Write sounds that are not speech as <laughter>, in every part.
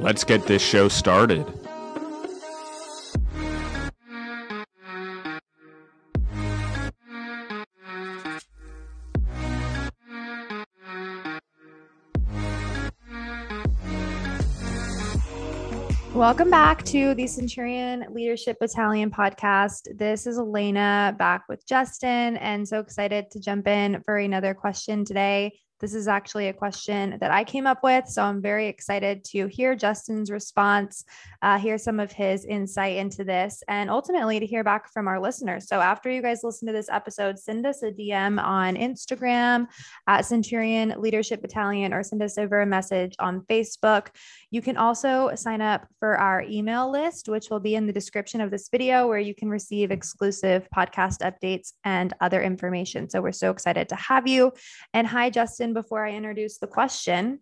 Let's get this show started. Welcome back to the Centurion Leadership Battalion podcast. This is Elena back with Justin, and so excited to jump in for another question today. This is actually a question that I came up with. So I'm very excited to hear Justin's response, uh, hear some of his insight into this, and ultimately to hear back from our listeners. So after you guys listen to this episode, send us a DM on Instagram at Centurion Leadership Battalion or send us over a message on Facebook. You can also sign up for our email list, which will be in the description of this video, where you can receive exclusive podcast updates and other information. So we're so excited to have you. And hi, Justin before I introduce the question.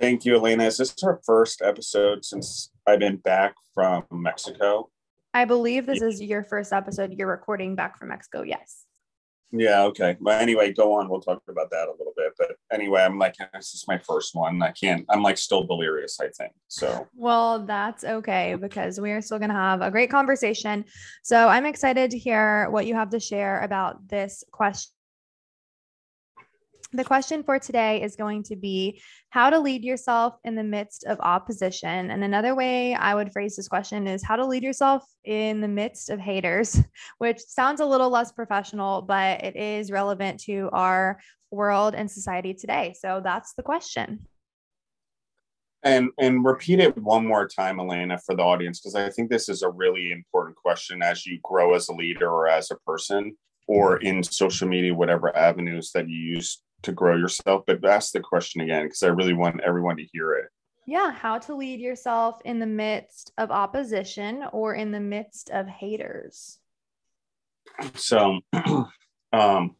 Thank you, Elena. Is this our first episode since I've been back from Mexico? I believe this is your first episode you're recording back from Mexico. Yes. Yeah. Okay. But anyway, go on. We'll talk about that a little bit. But anyway, I'm like, this is my first one. I can't, I'm like still delirious, I think. So, well, that's okay because we are still going to have a great conversation. So I'm excited to hear what you have to share about this question the question for today is going to be how to lead yourself in the midst of opposition. And another way I would phrase this question is how to lead yourself in the midst of haters, <laughs> which sounds a little less professional, but it is relevant to our world and society today. So that's the question. And and repeat it one more time, Elena, for the audience, because I think this is a really important question as you grow as a leader or as a person or in social media, whatever avenues that you use to grow yourself. But ask the question again because I really want everyone to hear it. Yeah, how to lead yourself in the midst of opposition or in the midst of haters. So, <clears throat> um,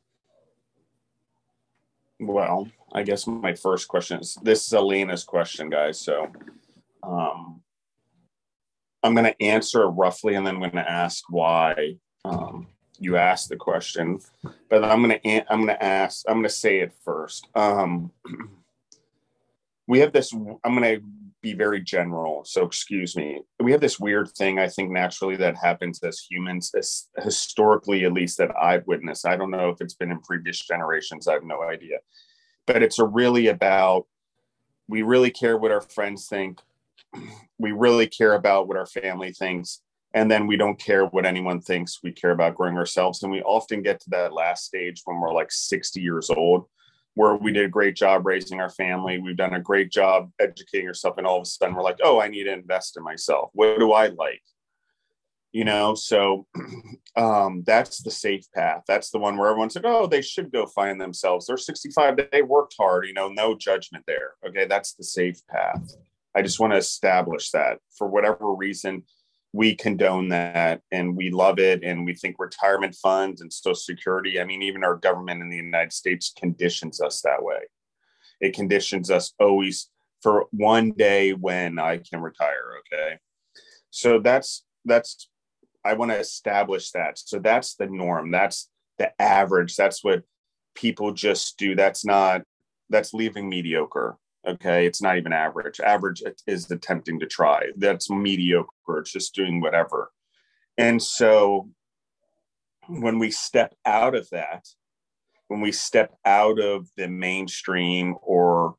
well, I guess my first question is this is Elena's question, guys. So, um, I'm going to answer roughly and then I'm going to ask why um, you asked the question, but I'm gonna I'm gonna ask I'm gonna say it first. Um, <clears throat> we have this. I'm gonna be very general, so excuse me. We have this weird thing I think naturally that happens as humans, as historically at least that I've witnessed. I don't know if it's been in previous generations. I have no idea, but it's a really about we really care what our friends think. <clears throat> We really care about what our family thinks and then we don't care what anyone thinks. We care about growing ourselves. And we often get to that last stage when we're like 60 years old where we did a great job raising our family. We've done a great job educating ourselves and all of a sudden we're like oh i need to invest in myself. What do i like? You know? So <clears throat> um, that's the safe path. That's the one where everyone's like oh they should go find themselves. They're 65 they worked hard you know? No judgment there. Okay? That's the safe path. I just want to establish that for whatever reason we condone that and we love it and we think retirement funds and social security i mean even our government in the united states conditions us that way. It conditions us always for one day when i can retire okay? So that's that's i want to establish that. So that's the norm. That's the average. That's what people just do. That's not that's leaving mediocre Okay, it's not even average. Average is attempting to try. That's mediocre. It's just doing whatever. And so when we step out of that, when we step out of the mainstream or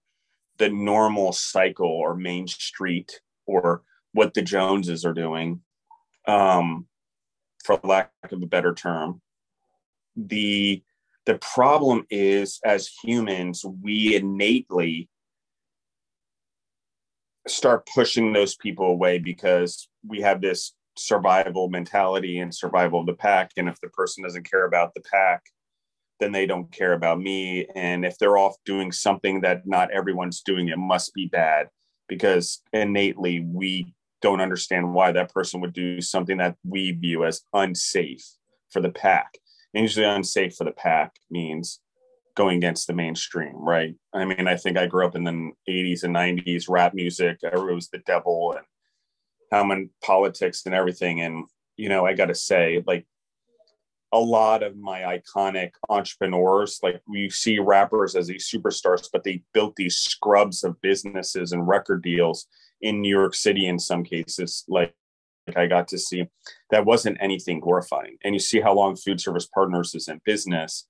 the normal cycle or main street or what the Joneses are doing, um, for lack of a better term, the the problem is as humans we innately start pushing those people away because we have this survival mentality and survival of the pack. And if the person doesn't care about the pack, then they don't care about me. And if they're off doing something that not everyone's doing, it must be bad because innately we don't understand why that person would do something that we view as unsafe for the pack. And usually, unsafe for the pack means going against the mainstream, right? I mean, I think I grew up in the 80s and 90s, rap music, it was the devil and I'm politics and everything. And, you know, I got to say, like, a lot of my iconic entrepreneurs, like we see rappers as these superstars, but they built these scrubs of businesses and record deals in New York City in some cases. Like I got to see that wasn't anything glorifying. And you see how long Food Service Partners is in business.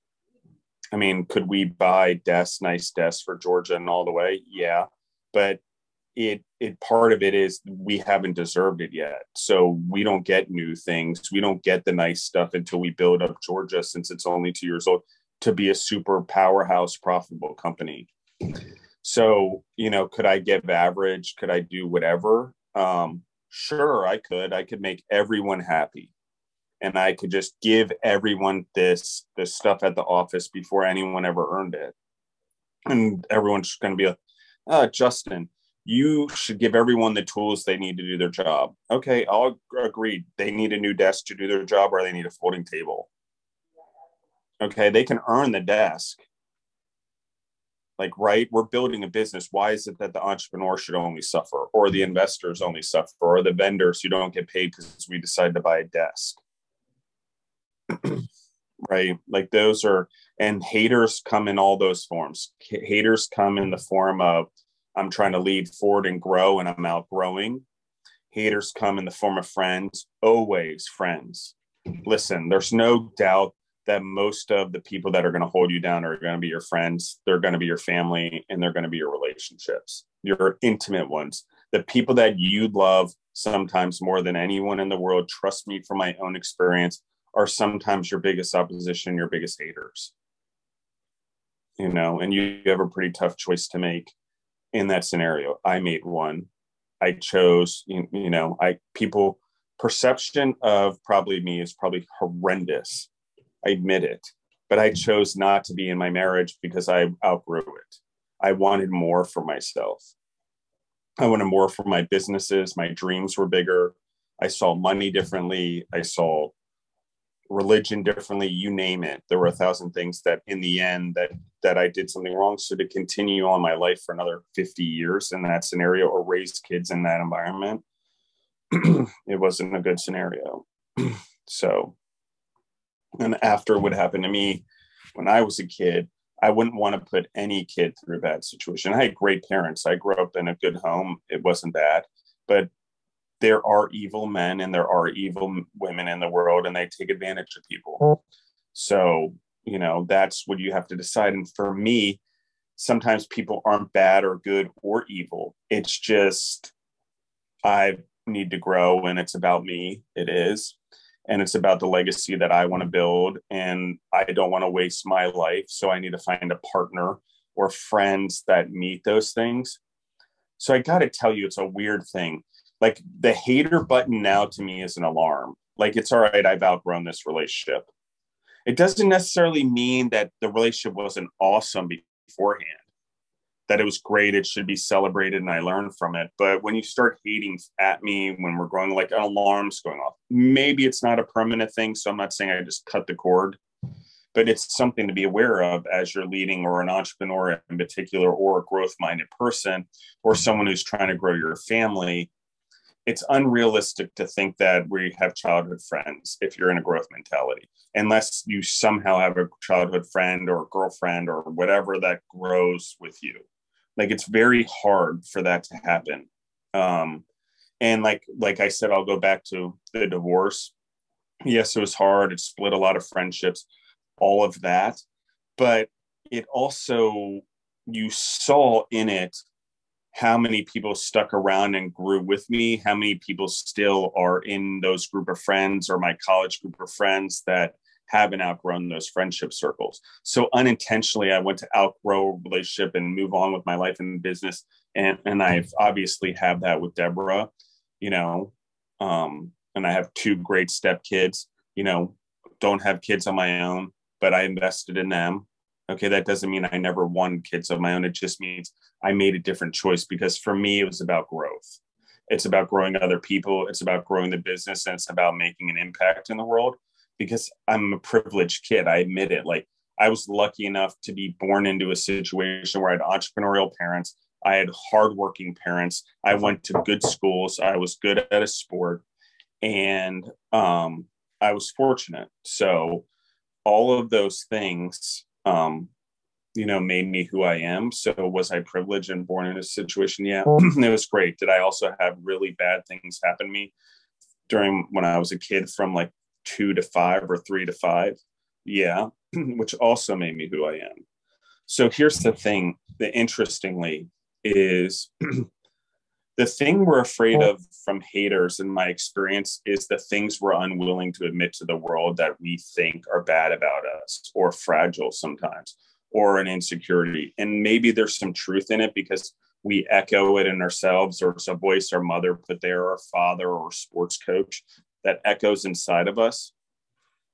I mean, could we buy desks, nice desks for Georgia and all the way? Yeah. But it it part of it is we haven't deserved it yet. So we don't get new things. We don't get the nice stuff until we build up georgia since it's only two years old to be a super powerhouse profitable company. So you know could i give average? Could i do whatever? Um sure i could. I could make everyone happy and i could just give everyone this this stuff at the office before anyone ever earned it and everyone's going to be like uh, justin you should give everyone the tools they need to do their job. Okay, I'll agree. They need a new desk to do their job or they need a folding table. Okay, they can earn the desk. Like, right, we're building a business. Why is it that the entrepreneur should only suffer, or the investors only suffer, or the vendors who don't get paid because we decided to buy a desk? <clears throat> right? Like, those are, and haters come in all those forms. Haters come in the form of I'm trying to lead forward and grow, and I'm outgrowing. Haters come in the form of friends, always friends. Listen, there's no doubt that most of the people that are going to hold you down are going to be your friends, they're going to be your family, and they're going to be your relationships, your intimate ones. The people that you love sometimes more than anyone in the world, trust me from my own experience, are sometimes your biggest opposition, your biggest haters. You know, and you have a pretty tough choice to make in that scenario. I made one. I chose, you, you know, I people perception of probably me is probably horrendous. I admit it, but I chose not to be in my marriage because I outgrew it. I wanted more for myself. I wanted more for my businesses. My dreams were bigger. I saw money differently. I saw religion differently you name it. There were a thousand things that in the end that that i did something wrong. So to continue on my life for another 50 years in that scenario or raise kids in that environment <clears throat> it wasn't a good scenario. <clears throat> So and after what happened to me when i was a kid i wouldn't want to put any kid through a bad situation. I had great parents. I grew up in a good home. It wasn't bad. But there are evil men and there are evil women in the world and they take advantage of people. So, you know, that's what you have to decide. And for me, sometimes people aren't bad or good or evil. It's just I need to grow and it's about me. It is. And it's about the legacy that I want to build. And I don't want to waste my life. So I need to find a partner or friends that meet those things. So I got to tell you, it's a weird thing like the hater button now to me is an alarm. Like it's all right, I've outgrown this relationship. It doesn't necessarily mean that the relationship wasn't awesome beforehand, that it was great, it should be celebrated, and I learned from it. But when you start hating at me when we're growing, like an alarm's going off, maybe it's not a permanent thing. So I'm not saying I just cut the cord, but it's something to be aware of as you're leading or an entrepreneur in particular, or a growth minded person, or someone who's trying to grow your family it's unrealistic to think that we have childhood friends if you're in a growth mentality. Unless you somehow have a childhood friend or girlfriend or whatever that grows with you. Like it's very hard for that to happen. Um and like like i said i'll go back to the divorce. Yes it was hard. It split a lot of friendships all of that. But it also you saw in it how many people stuck around and grew with me how many people still are in those group of friends or my college group of friends that haven't outgrown those friendship circles. So unintentionally i went to outgrow a relationship and move on with my life and business. And and i've obviously have that with deborah you know um and i have two great step kids you know don't have kids on my own but i invested in them Okay, that doesn't mean I never won kids of my own. It just means I made a different choice because for me, it was about growth. it's about growing other people. It's about growing the business and it's about making an impact in the world because i'm a privileged kid. I admit it. Like i was lucky enough to be born into a situation where i had entrepreneurial parents. I had hardworking parents. I went to good schools. I was good at a sport. And um, i was fortunate. So all of those things um, you know, made me who I am. So was I privileged and born in a situation? Yeah, <clears throat> it was great. Did I also have really bad things happen to me during when I was a kid from like two to five or three to five? Yeah, <clears throat> which also made me who I am. So here's the thing that interestingly is <clears throat> the thing we're afraid of from haters in my experience is the things we're unwilling to admit to the world that we think are bad about us or fragile sometimes or an insecurity. And maybe there's some truth in it because we echo it in ourselves, or it's a voice our mother put there, or father, or sports coach that echoes inside of us.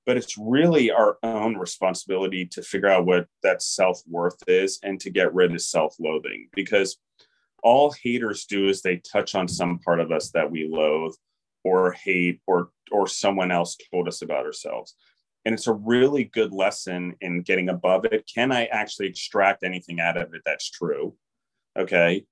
But it's really our own responsibility to figure out what that self worth is and to get rid of self loathing because all haters do is they touch on some part of us that we loathe or hate or or someone else told us about ourselves. And it's a really good lesson in getting above it. Can i actually extract anything out of it that's true? Okay.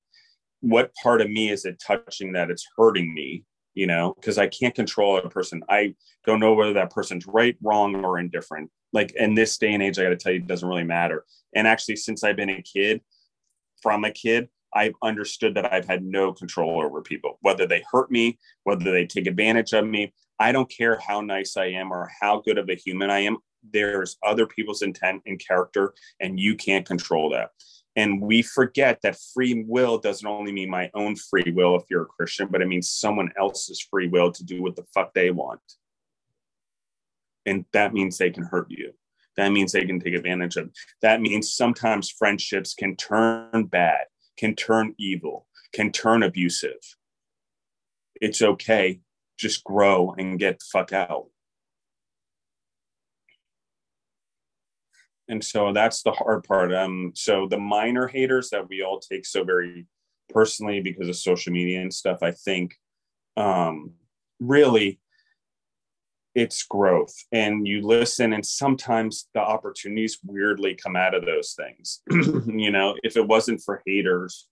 What part of me is it touching that it's hurting me? You know because i can't control a person. I don't know whether that person's right wrong or indifferent. Like in this day and age i got to tell you it doesn't really matter. And actually since i've been a kid from a kid I've understood that I've had no control over people, whether they hurt me, whether they take advantage of me. I don't care how nice I am or how good of a human I am. There's other people's intent and character, and you can't control that. And we forget that free will doesn't only mean my own free will if you're a Christian, but it means someone else's free will to do what the fuck they want. And that means they can hurt you. That means they can take advantage of. That means sometimes friendships can turn bad, can turn evil, can turn abusive. It's okay just grow and get the fuck out. And so that's the hard part. Um, so the minor haters that we all take so very personally because of social media and stuff, I think um, really it's growth and you listen and sometimes the opportunities weirdly come out of those things <clears throat> you know if it wasn't for haters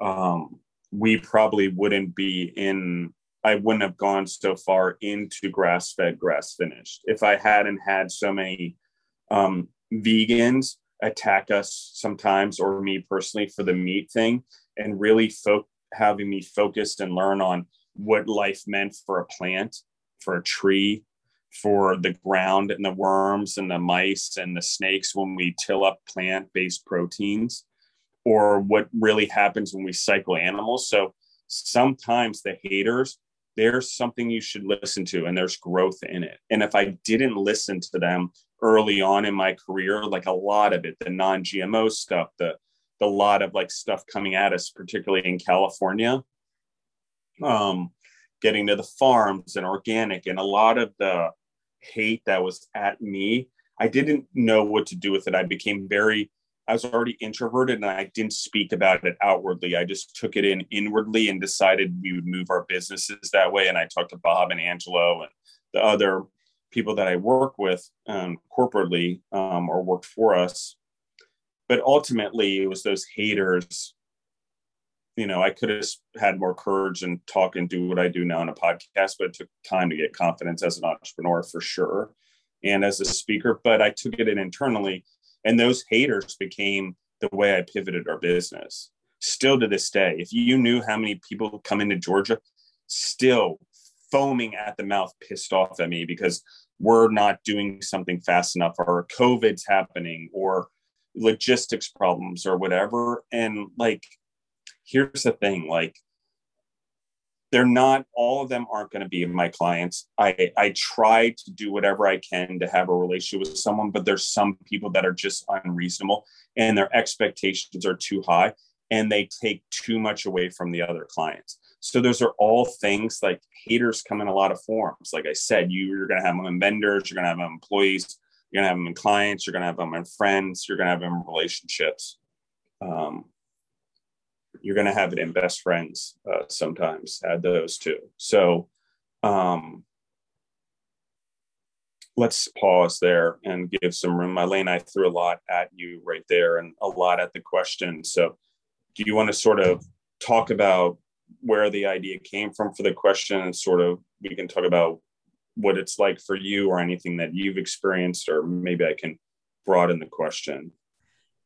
um, we probably wouldn't be in I wouldn't have gone so far into grass fed, grass finished. If I hadn't had so many um, vegans attack us sometimes, or me personally, for the meat thing, and really fo- having me focused and learn on what life meant for a plant, for a tree, for the ground and the worms and the mice and the snakes when we till up plant based proteins, or what really happens when we cycle animals. So sometimes the haters there's something you should listen to and there's growth in it. And if I didn't listen to them early on in my career, like a lot of it, the non-GMO stuff, the the lot of like stuff coming at us, particularly in California, um, getting to the farms and organic and a lot of the hate that was at me, I didn't know what to do with it. I became very I was already introverted and I didn't speak about it outwardly. I just took it in inwardly and decided we would move our businesses that way. And I talked to Bob and Angelo and the other people that I work with um, corporately um, or worked for us. But ultimately, it was those haters. You know, I could have had more courage and talk and do what I do now in a podcast, but it took time to get confidence as an entrepreneur for sure and as a speaker. But I took it in internally and those haters became the way I pivoted our business. Still to this day, if you knew how many people come into Georgia, still foaming at the mouth, pissed off at me because we're not doing something fast enough, or COVID's happening, or logistics problems, or whatever. And like, here's the thing like, they're not all of them aren't going to be my clients. I i try to do whatever i can to have a relationship with someone but there's some people that are just unreasonable and their expectations are too high and they take too much away from the other clients. So those are all things like haters come in a lot of forms. Like i said you, you're going to have them in vendors you're going to have them employees you're going to have them in clients you're going to have them in friends you're going to have them in relationships. Um, you're going to have it in best friends uh, sometimes add those too so um, let's pause there and give some room. Elaine, i threw a lot at you right there and a lot at the question. So do you want to sort of talk about where the idea came from for the question and sort of we can talk about what it's like for you or anything that you've experienced or maybe i can broaden the question?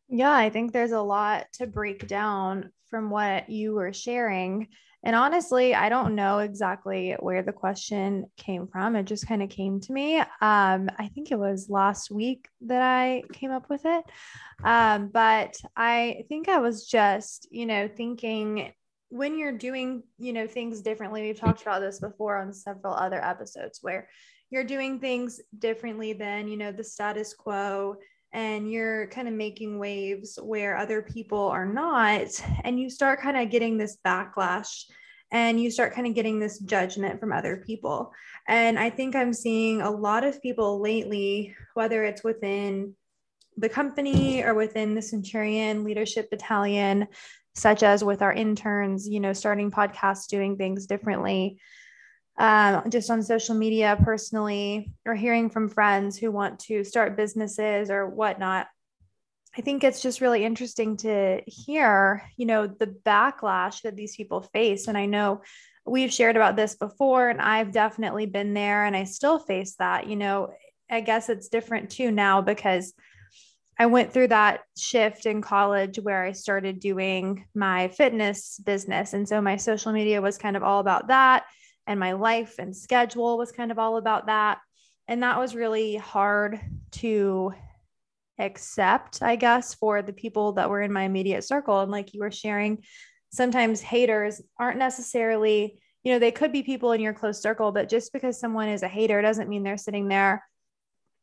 Yeah i think there's a lot to break down from what you were sharing. And honestly i don't know exactly where the question came from. It just kind of came to me. Um, i think it was last week that i came up with it. Um, but i think i was just you know thinking when you're doing, you know, things differently, we've talked about this before on several other episodes where you're doing things differently than, you know, the status quo and you're kind of making waves where other people are not and you start kind of getting this backlash and you start kind of getting this judgment from other people. And I think I'm seeing a lot of people lately, whether it's within the company or within the Centurion Leadership Battalion, such as with our interns, you know, starting podcasts, doing things differently, um, just on social media personally, or hearing from friends who want to start businesses or whatnot. I think it's just really interesting to hear, you know, the backlash that these people face. And I know we've shared about this before, and I've definitely been there and I still face that. You know, I guess it's different too now because I went through that shift in college where I started doing my fitness business. And so my social media was kind of all about that. And my life and schedule was kind of all about that. And that was really hard to accept, I guess, for the people that were in my immediate circle. And like you were sharing, sometimes haters aren't necessarily, you know, they could be people in your close circle, but just because someone is a hater doesn't mean they're sitting there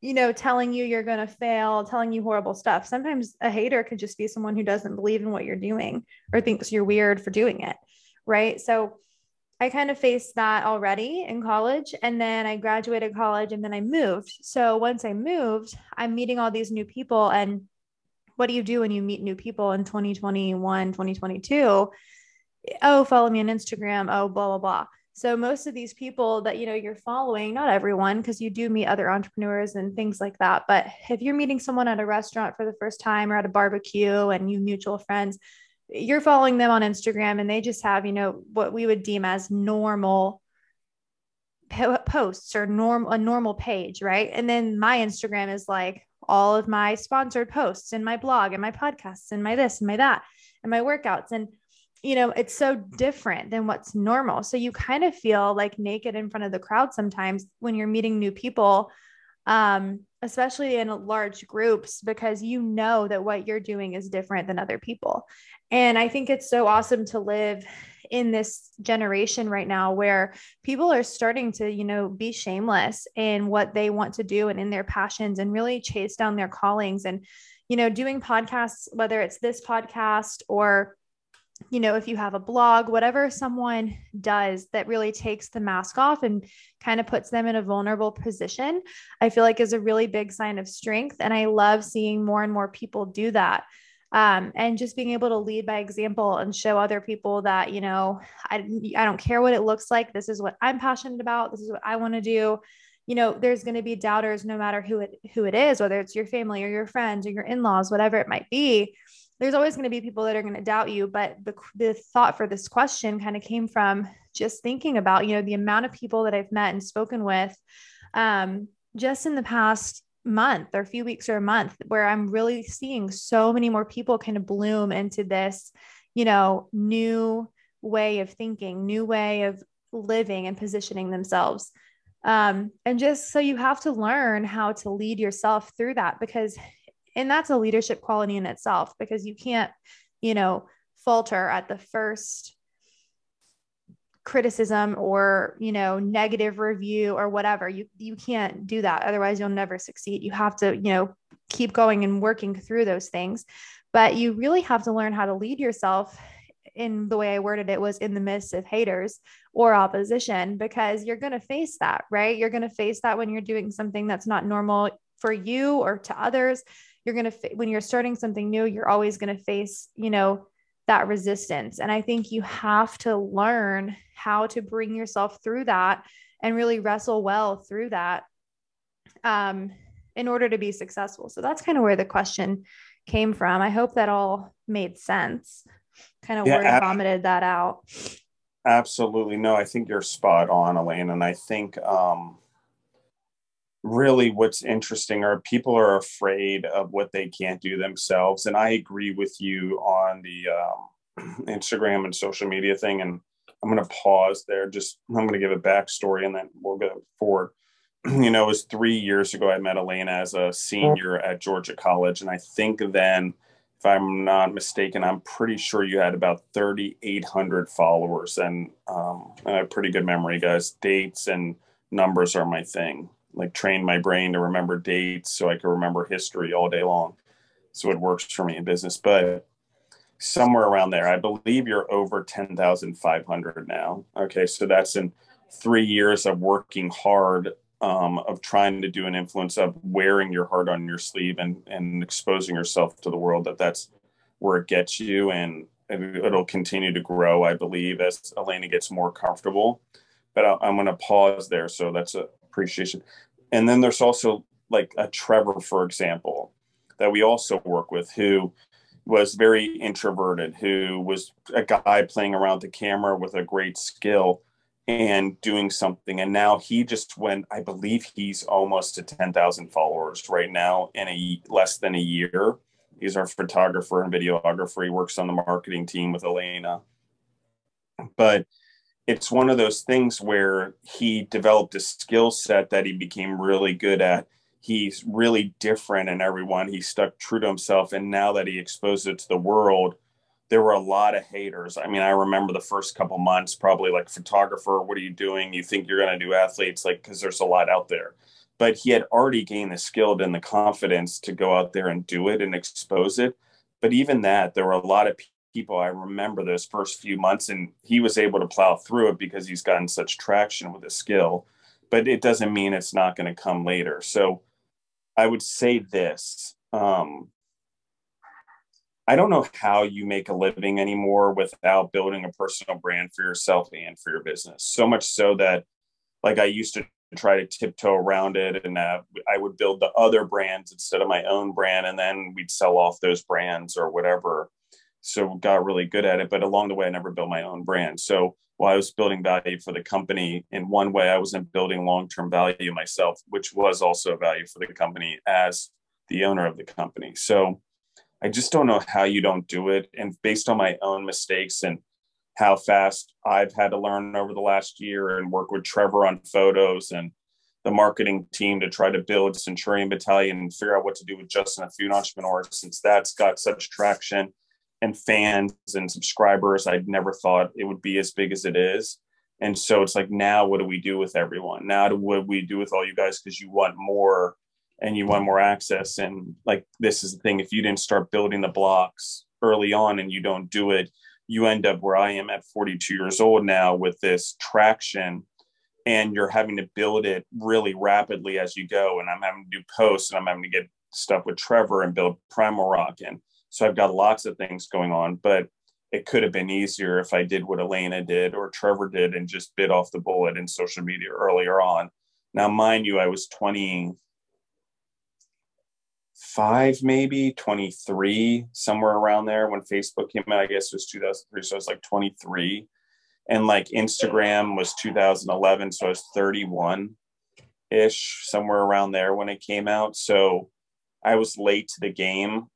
you know, telling you you're going to fail, telling you horrible stuff. Sometimes a hater could just be someone who doesn't believe in what you're doing or thinks you're weird for doing it. Right. So I kind of faced that already in college. And then I graduated college and then I moved. So once I moved, I'm meeting all these new people. And what do you do when you meet new people in 2021, 2022? Oh, follow me on Instagram. Oh, blah, blah, blah. So most of these people that you know you're following, not everyone because you do meet other entrepreneurs and things like that, but if you're meeting someone at a restaurant for the first time or at a barbecue and you mutual friends, you're following them on Instagram and they just have, you know, what we would deem as normal posts or normal a normal page, right? And then my Instagram is like all of my sponsored posts and my blog and my podcasts and my this and my that and my workouts and you know, it's so different than what's normal. So you kind of feel like naked in front of the crowd sometimes when you're meeting new people, um, especially in large groups, because you know that what you're doing is different than other people. And I think it's so awesome to live in this generation right now where people are starting to, you know, be shameless in what they want to do and in their passions and really chase down their callings and, you know, doing podcasts, whether it's this podcast or you know, if you have a blog, whatever someone does that really takes the mask off and kind of puts them in a vulnerable position, I feel like is a really big sign of strength. And I love seeing more and more people do that. Um, and just being able to lead by example and show other people that, you know, I, I don't care what it looks like. This is what I'm passionate about. This is what I want to do. You know, there's going to be doubters no matter who it, who it is, whether it's your family or your friends or your in-laws, whatever it might be there's always going to be people that are going to doubt you but the, the thought for this question kind of came from just thinking about you know the amount of people that i've met and spoken with um, just in the past month or a few weeks or a month where i'm really seeing so many more people kind of bloom into this you know new way of thinking new way of living and positioning themselves. Um, and just so you have to learn how to lead yourself through that because and that's a leadership quality in itself because you can't you know falter at the first criticism or you know negative review or whatever. You you can't do that. Otherwise you'll never succeed. You have to you know keep going and working through those things. But you really have to learn how to lead yourself in the way I worded it was in the midst of haters or opposition because you're going to face that, right? You're going to face that when you're doing something that's not normal for you or to others you're going to when you're starting something new you're always going to face you know that resistance. And I think you have to learn how to bring yourself through that and really wrestle well through that um, in order to be successful. So that's kind of where the question came from. I hope that all made sense. Kind of yeah, word ab- vomited that out. Absolutely. No, I think you're spot on, Elaine. And I think um, really what's interesting are people are afraid of what they can't do themselves. And I agree with you on the um, <clears throat> Instagram and social media thing. And I'm going to pause there. Just I'm going to give a backstory and then we'll go forward. <clears throat> you know, it was three years ago I met Elena as a senior at Georgia College. And I think then if I'm not mistaken, I'm pretty sure you had about 3,800 followers, and um, I have pretty good memory, guys. Dates and numbers are my thing. Like train my brain to remember dates so I can remember history all day long. So it works for me in business. But somewhere around there, I believe you're over 10,500 now. Okay, so that's in three years of working hard um, of trying to do an influence of wearing your heart on your sleeve and and exposing yourself to the world that that's where it gets you and it'll continue to grow i believe as elena gets more comfortable but i'm going to pause there so that's a appreciation and then there's also like a trevor for example that we also work with who was very introverted who was a guy playing around the camera with a great skill and doing something. And now he just went, I believe he's almost to 10,000 followers right now in a less than a year. He's our photographer and videographer. He works on the marketing team with Elena. But it's one of those things where he developed a skill set that he became really good at. He's really different in everyone. He stuck true to himself. And now that he exposed it to the world, there were a lot of haters. I mean, I remember the first couple months, probably like photographer, what are you doing? You think you're going to do athletes? Like, because there's a lot out there. But he had already gained the skill and the confidence to go out there and do it and expose it. But even that, there were a lot of people. I remember those first few months, and he was able to plow through it because he's gotten such traction with his skill. But it doesn't mean it's not going to come later. So I would say this. Um, I don't know how you make a living anymore without building a personal brand for yourself and for your business. So much so that, like, I used to try to tiptoe around it, and uh, I would build the other brands instead of my own brand, and then we'd sell off those brands or whatever. So got really good at it, but along the way, I never built my own brand. So while I was building value for the company, in one way, I wasn't building long-term value myself, which was also value for the company as the owner of the company. So I just don't know how you don't do it. And based on my own mistakes and how fast I've had to learn over the last year and work with Trevor on photos and the marketing team to try to build Centurion Battalion and figure out what to do with Justin a Food Entrepreneur since that's got such traction and fans and subscribers. I'd never thought it would be as big as it is. And so it's like, now what do we do with everyone? Now what do we do with all you guys? Because you want more and you want more access. And like this is the thing, if you didn't start building the blocks early on and you don't do it, you end up where I am at 42 years old now with this traction and you're having to build it really rapidly as you go. And I'm having to do posts and I'm having to get stuff with Trevor and build Primal Rock. And so I've got lots of things going on, but it could have been easier if I did what Elena did or Trevor did and just bit off the bullet in social media earlier on. Now, mind you, I was 20, five, maybe 23, somewhere around there when Facebook came out. I guess it was 2003. So I was like 23. And like Instagram was 2011. So I was 31 ish, somewhere around there when it came out. So I was late to the game,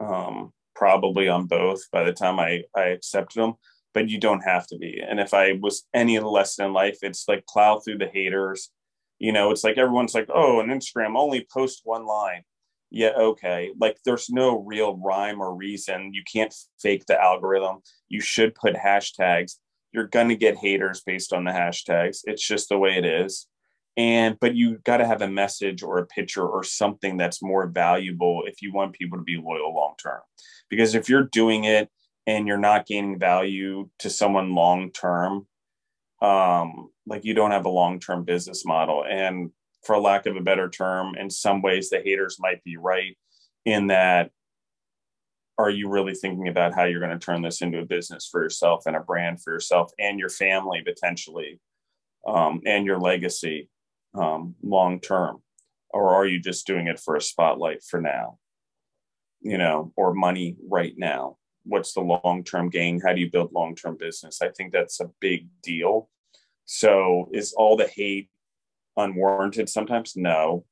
um, probably on both by the time I, I accepted them. But you don't have to be. And if I was any lesson in life, it's like plow through the haters. You know, it's like everyone's like, oh, an Instagram only post one line yeah, okay. Like there's no real rhyme or reason. You can't fake the algorithm. You should put hashtags. You're going to get haters based on the hashtags. It's just the way it is. And, but you got to have a message or a picture or something that's more valuable if you want people to be loyal long term. Because if you're doing it and you're not gaining value to someone long term, um, like you don't have a long term business model. And for lack of a better term. In some ways, the haters might be right in that are you really thinking about how you're going to turn this into a business for yourself and a brand for yourself and your family potentially um, and your legacy um, long term or are you just doing it for a spotlight for now? You know or money right now? What's the long term gain? How do you build long term business? I think that's a big deal. So is all the hate unwarranted sometimes? No.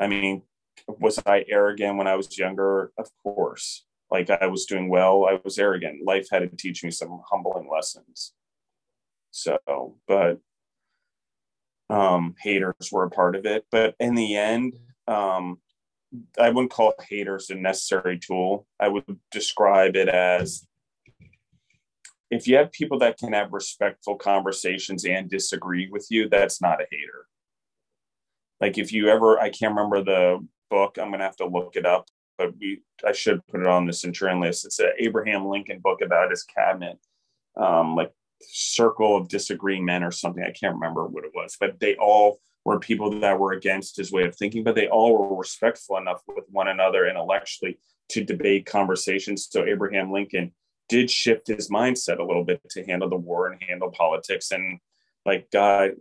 I mean was i arrogant when i was younger? Of course. Like i was doing well i was arrogant. Life had to teach me some humbling lessons. So but um haters were a part of it but in the end um I wouldn't call haters a necessary tool. I would describe it as if you have people that can have respectful conversations and disagree with you, that's not a hater. Like if you ever, I can't remember the book, I'm gonna have to look it up, but we, I should put it on the Centurion list. It's an Abraham Lincoln book about his cabinet, um, like Circle of Disagreeing Men or something. I can't remember what it was, but they all were people that were against his way of thinking, but they all were respectful enough with one another intellectually to debate conversations. So Abraham Lincoln did shift his mindset a little bit to handle the war and handle politics. And like God,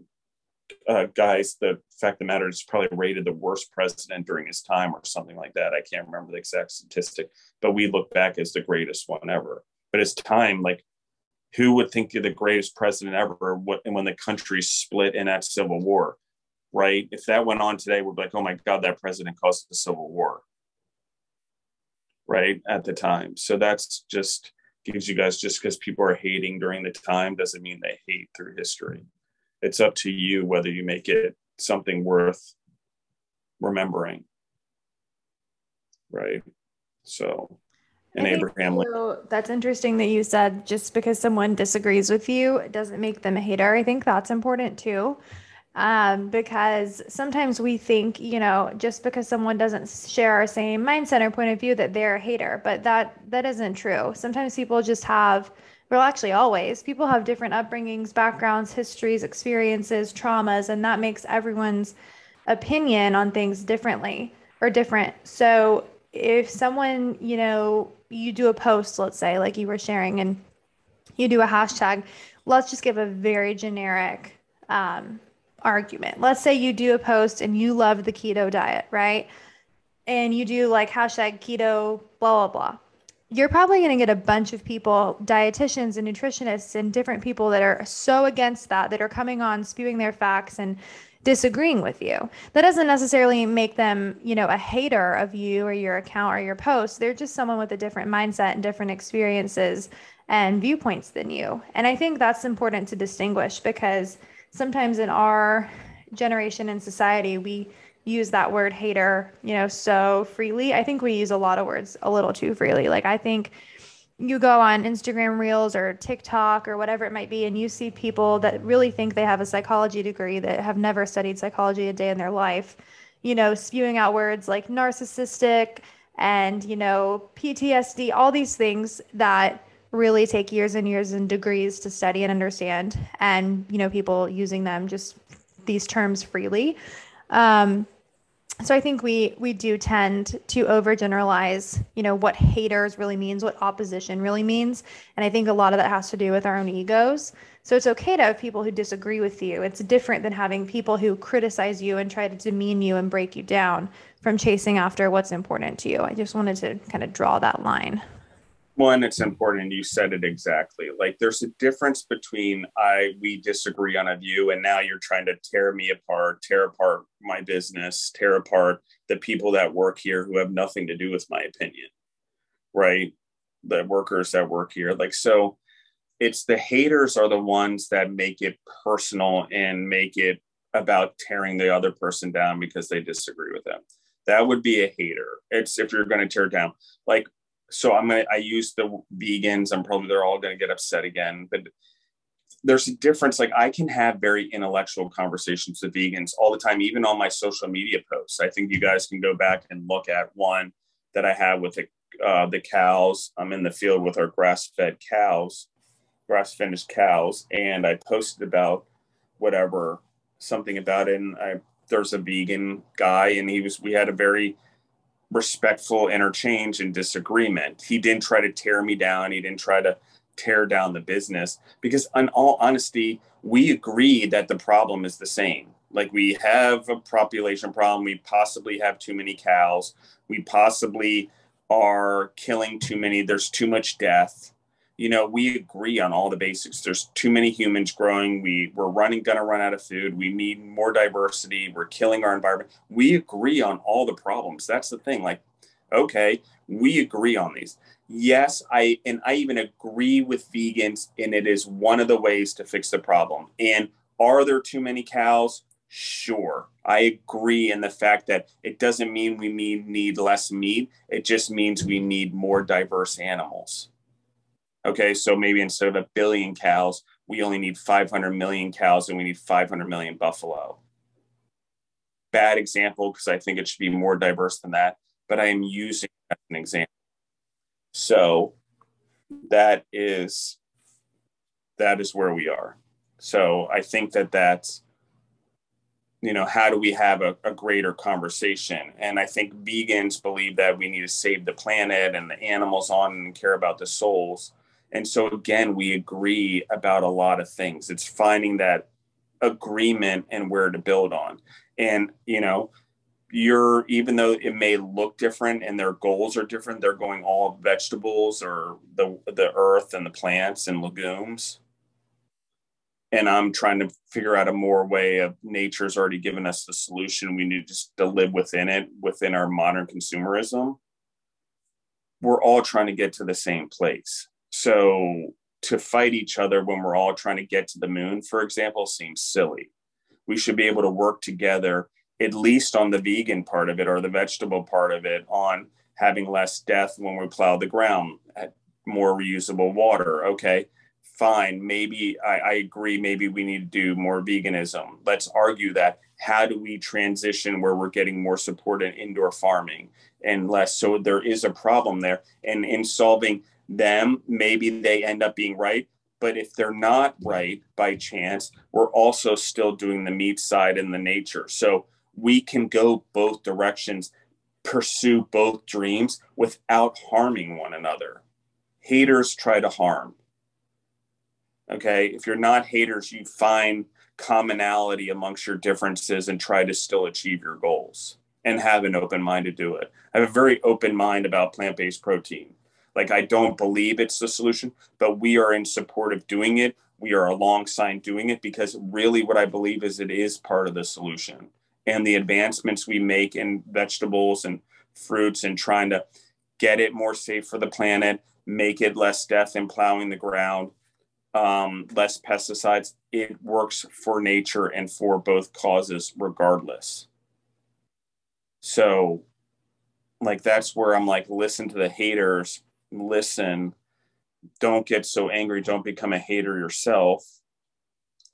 uh, guys, the fact of the matter is probably rated the worst president during his time or something like that. I can't remember the exact statistic, but we look back as the greatest one ever. But his time, like, who would think you're the greatest president ever? And when the country split in that civil war, right? If that went on today, we'd be like, oh my God, that president caused the civil war, right? At the time. So that's just gives you guys just because people are hating during the time doesn't mean they hate through history. It's up to you whether you make it something worth remembering. Right. So, and Abraham. So that's interesting that you said just because someone disagrees with you doesn't make them a hater. I think that's important too um, because sometimes we think, you know, just because someone doesn't share our same mindset or point of view that they're a hater, but that that isn't true. Sometimes people just have, well, actually, always people have different upbringings, backgrounds, histories, experiences, traumas, and that makes everyone's opinion on things differently or different. So if someone, you know, you do a post, let's say, like you were sharing, and you do a hashtag, let's just give a very generic um, argument. Let's say you do a post and you love the keto diet, right? And you do like hashtag keto, blah, blah, blah. You're probably going to get a bunch of people, dietitians and nutritionists, and different people that are so against that, that are coming on spewing their facts and disagreeing with you. That doesn't necessarily make them, you know, a hater of you or your account or your post. They're just someone with a different mindset and different experiences and viewpoints than you. And I think that's important to distinguish because sometimes in our generation and society, we use that word hater, you know, so freely. I think we use a lot of words a little too freely. Like I think you go on Instagram Reels or TikTok or whatever it might be, and you see people that really think they have a psychology degree that have never studied psychology a day in their life, you know, spewing out words like narcissistic and, you know, PTSD, all these things that really take years and years and degrees to study and understand and you know people using them just these terms freely. Um, so i think we we do tend to overgeneralize you know what haters really means what opposition really means. And i think a lot of that has to do with our own egos. So it's okay to have people who disagree with you. It's different than having people who criticize you and try to demean you and break you down from chasing after what's important to you. I just wanted to kind of draw that line one it's important you said it exactly. Like there's a difference between i we disagree on a view and now you're trying to tear me apart tear apart my business tear apart the people that work here who have nothing to do with my opinion right? The workers that work here. Like so it's the haters are the ones that make it personal and make it about tearing the other person down because they disagree with them. That would be a hater. It's if you're going to tear down. Like so I'm gonna I use the vegans. I'm probably they're all gonna get upset again, but there's a difference. Like I can have very intellectual conversations with vegans all the time, even on my social media posts. I think you guys can go back and look at one that I had with the uh, the cows. I'm in the field with our grass fed cows, grass finished cows, and I posted about whatever something about it. And I there's a vegan guy, and he was we had a very respectful interchange and disagreement. He didn't try to tear me down. He didn't try to tear down the business because, in all honesty, we agree that the problem is the same. Like we have a population problem. We possibly have too many cows. We possibly are killing too many. There's too much death. You know, we agree on all the basics. There's too many humans growing. We we're running, gonna run out of food. We need more diversity. We're killing our environment. We agree on all the problems. That's the thing. Like, okay, we agree on these. Yes, I and I even agree with vegans, and it is one of the ways to fix the problem. And are there too many cows? Sure. I agree in the fact that it doesn't mean we need, need less meat. It just means we need more diverse animals. Okay, so maybe instead of a billion cows, we only need 500 million cows and we need 500 million buffalo. Bad example because I think it should be more diverse than that, but I am using as an example. So that is that is where we are. So I think that that's you know how do we have a, a, greater conversation and i think vegans believe that we need to save the planet and the animals on and care about the souls and so again we agree about a lot of things it's finding that agreement and where to build on and you know you're even though it may look different and their goals are different they're going all vegetables or the the earth and the plants and legumes and I'm trying to figure out a more way of nature's already given us the solution. We need just to live within it, within our modern consumerism. We're all trying to get to the same place. So to fight each other when we're all trying to get to the moon, for example, seems silly. We should be able to work together, at least on the vegan part of it or the vegetable part of it, on having less death when we plow the ground, more reusable water. Okay fine, maybe I, I, agree, maybe we need to do more veganism. Let's argue that. How do we transition where we're getting more support in indoor farming and less? So there is a problem there. And in solving them, maybe they end up being right. But if they're not right by chance, we're also still doing the meat side and the nature. So we can go both directions, pursue both dreams without harming one another. Haters try to harm Okay. If you're not haters, you find commonality amongst your differences and try to still achieve your goals and have an open mind to do it. I have a very open mind about plant based protein. Like, I don't believe it's the solution, but we are in support of doing it. We are alongside doing it because really what I believe is it is part of the solution. And the advancements we make in vegetables and fruits and trying to get it more safe for the planet, make it less death in plowing the ground, um, less pesticides, it works for nature and for both causes regardless. So, like, that's where I'm like, listen to the haters, listen, don't get so angry, don't become a hater yourself.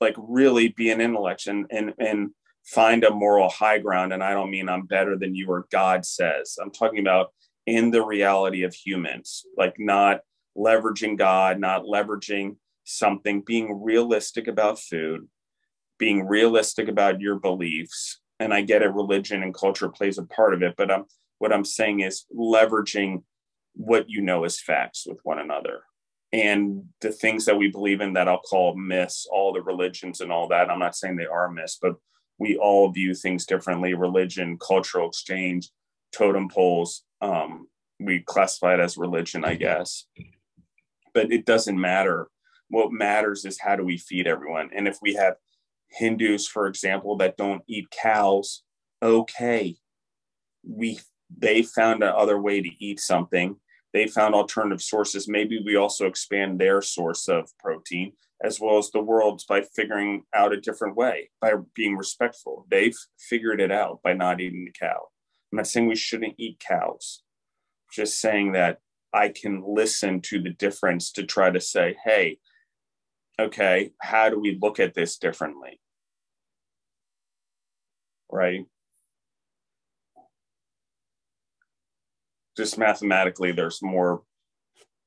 Like, really be an intellect and, and, and find a moral high ground. And I don't mean I'm better than you or God says. I'm talking about in the reality of humans, like, not leveraging God, not leveraging something, being realistic about food, being realistic about your beliefs. And I get it, religion and culture plays a part of it, but um, what I'm saying is leveraging what you know as facts with one another. And the things that we believe in that I'll call myths, all the religions and all that. I'm not saying they are myths, but we all view things differently religion, cultural exchange, totem poles. Um, we classify it as religion, I guess. But it doesn't matter what matters is how do we feed everyone and if we have hindus for example that don't eat cows okay we they found another way to eat something they found alternative sources maybe we also expand their source of protein as well as the world's by figuring out a different way by being respectful they've figured it out by not eating the cow i'm not saying we shouldn't eat cows just saying that i can listen to the difference to try to say hey okay, how do we look at this differently? Right? Just mathematically, there's more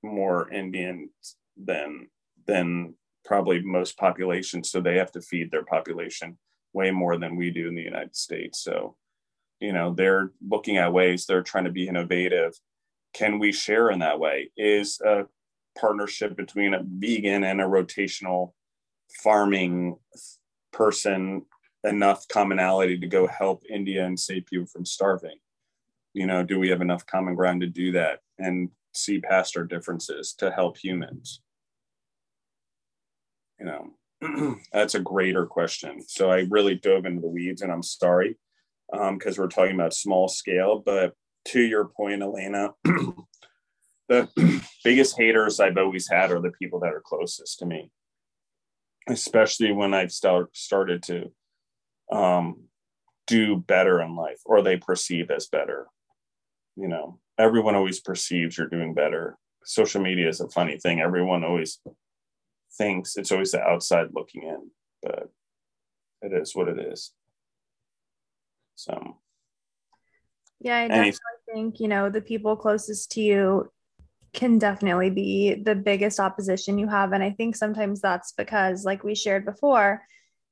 more Indians than than probably most populations, so they have to feed their population way more than we do in the United States. So, you know they're looking at ways they're trying to be innovative. Can we share in that way? Is a partnership between a vegan and a rotational farming person enough commonality to go help india and save people from starving you know do we have enough common ground to do that and see past our differences to help humans? You know <clears throat> that's a greater question. So i really dove into the weeds and i'm sorry because um, we're talking about small scale but to your point elena <clears throat> the <clears throat> biggest haters i've always had are the people that are closest to me especially when i've start, started to um, do better in life or they perceive as better you know everyone always perceives you're doing better. Social media is a funny thing. Everyone always thinks it's always the outside looking in but it is what it is. So. Yeah i definitely think you know the people closest to you can definitely be the biggest opposition you have. And i think sometimes that's because like we shared before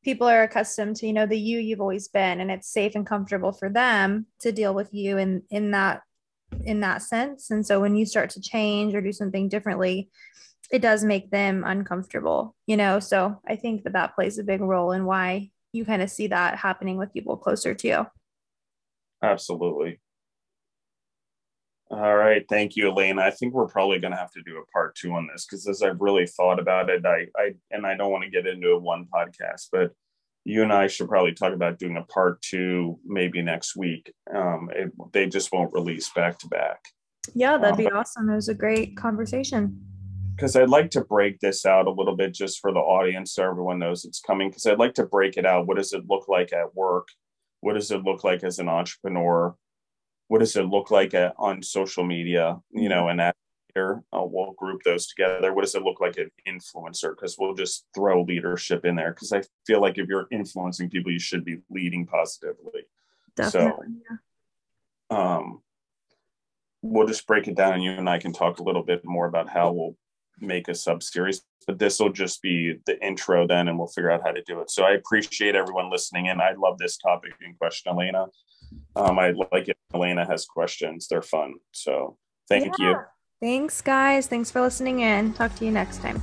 people are accustomed to you know the you you've always been and it's safe and comfortable for them to deal with you in in that in that sense. And so when you start to change or do something differently it does make them uncomfortable you know? So i think that that plays a big role in why you kind of see that happening with people closer to you. Absolutely. All right. Thank you elena i think we're probably going to have to do a part two on this because as i've really thought about it i i and i don't want to get into a one podcast but you and I should probably talk about doing a part two maybe next week. Um, it, they just won't release back to back. Yeah, that'd be um, awesome. It was a great conversation. Because I'd like to break this out a little bit just for the audience so everyone knows it's coming. Because I'd like to break it out. What does it look like at work? What does it look like as an entrepreneur? What does it look like at, on social media? You know, and at uh, we'll group those together. What does it look like an influencer? Because we'll just throw leadership in there. Because I feel like if you're influencing people, you should be leading positively. Definitely. So, yeah. um, we'll just break it down, and you and I can talk a little bit more about how we'll make a sub series. But this will just be the intro then, and we'll figure out how to do it. So I appreciate everyone listening in. I love this topic in question, Elena. Um, I like it. Elena has questions; they're fun. So thank yeah. you. Thanks, guys. Thanks for listening in. Talk to you next time.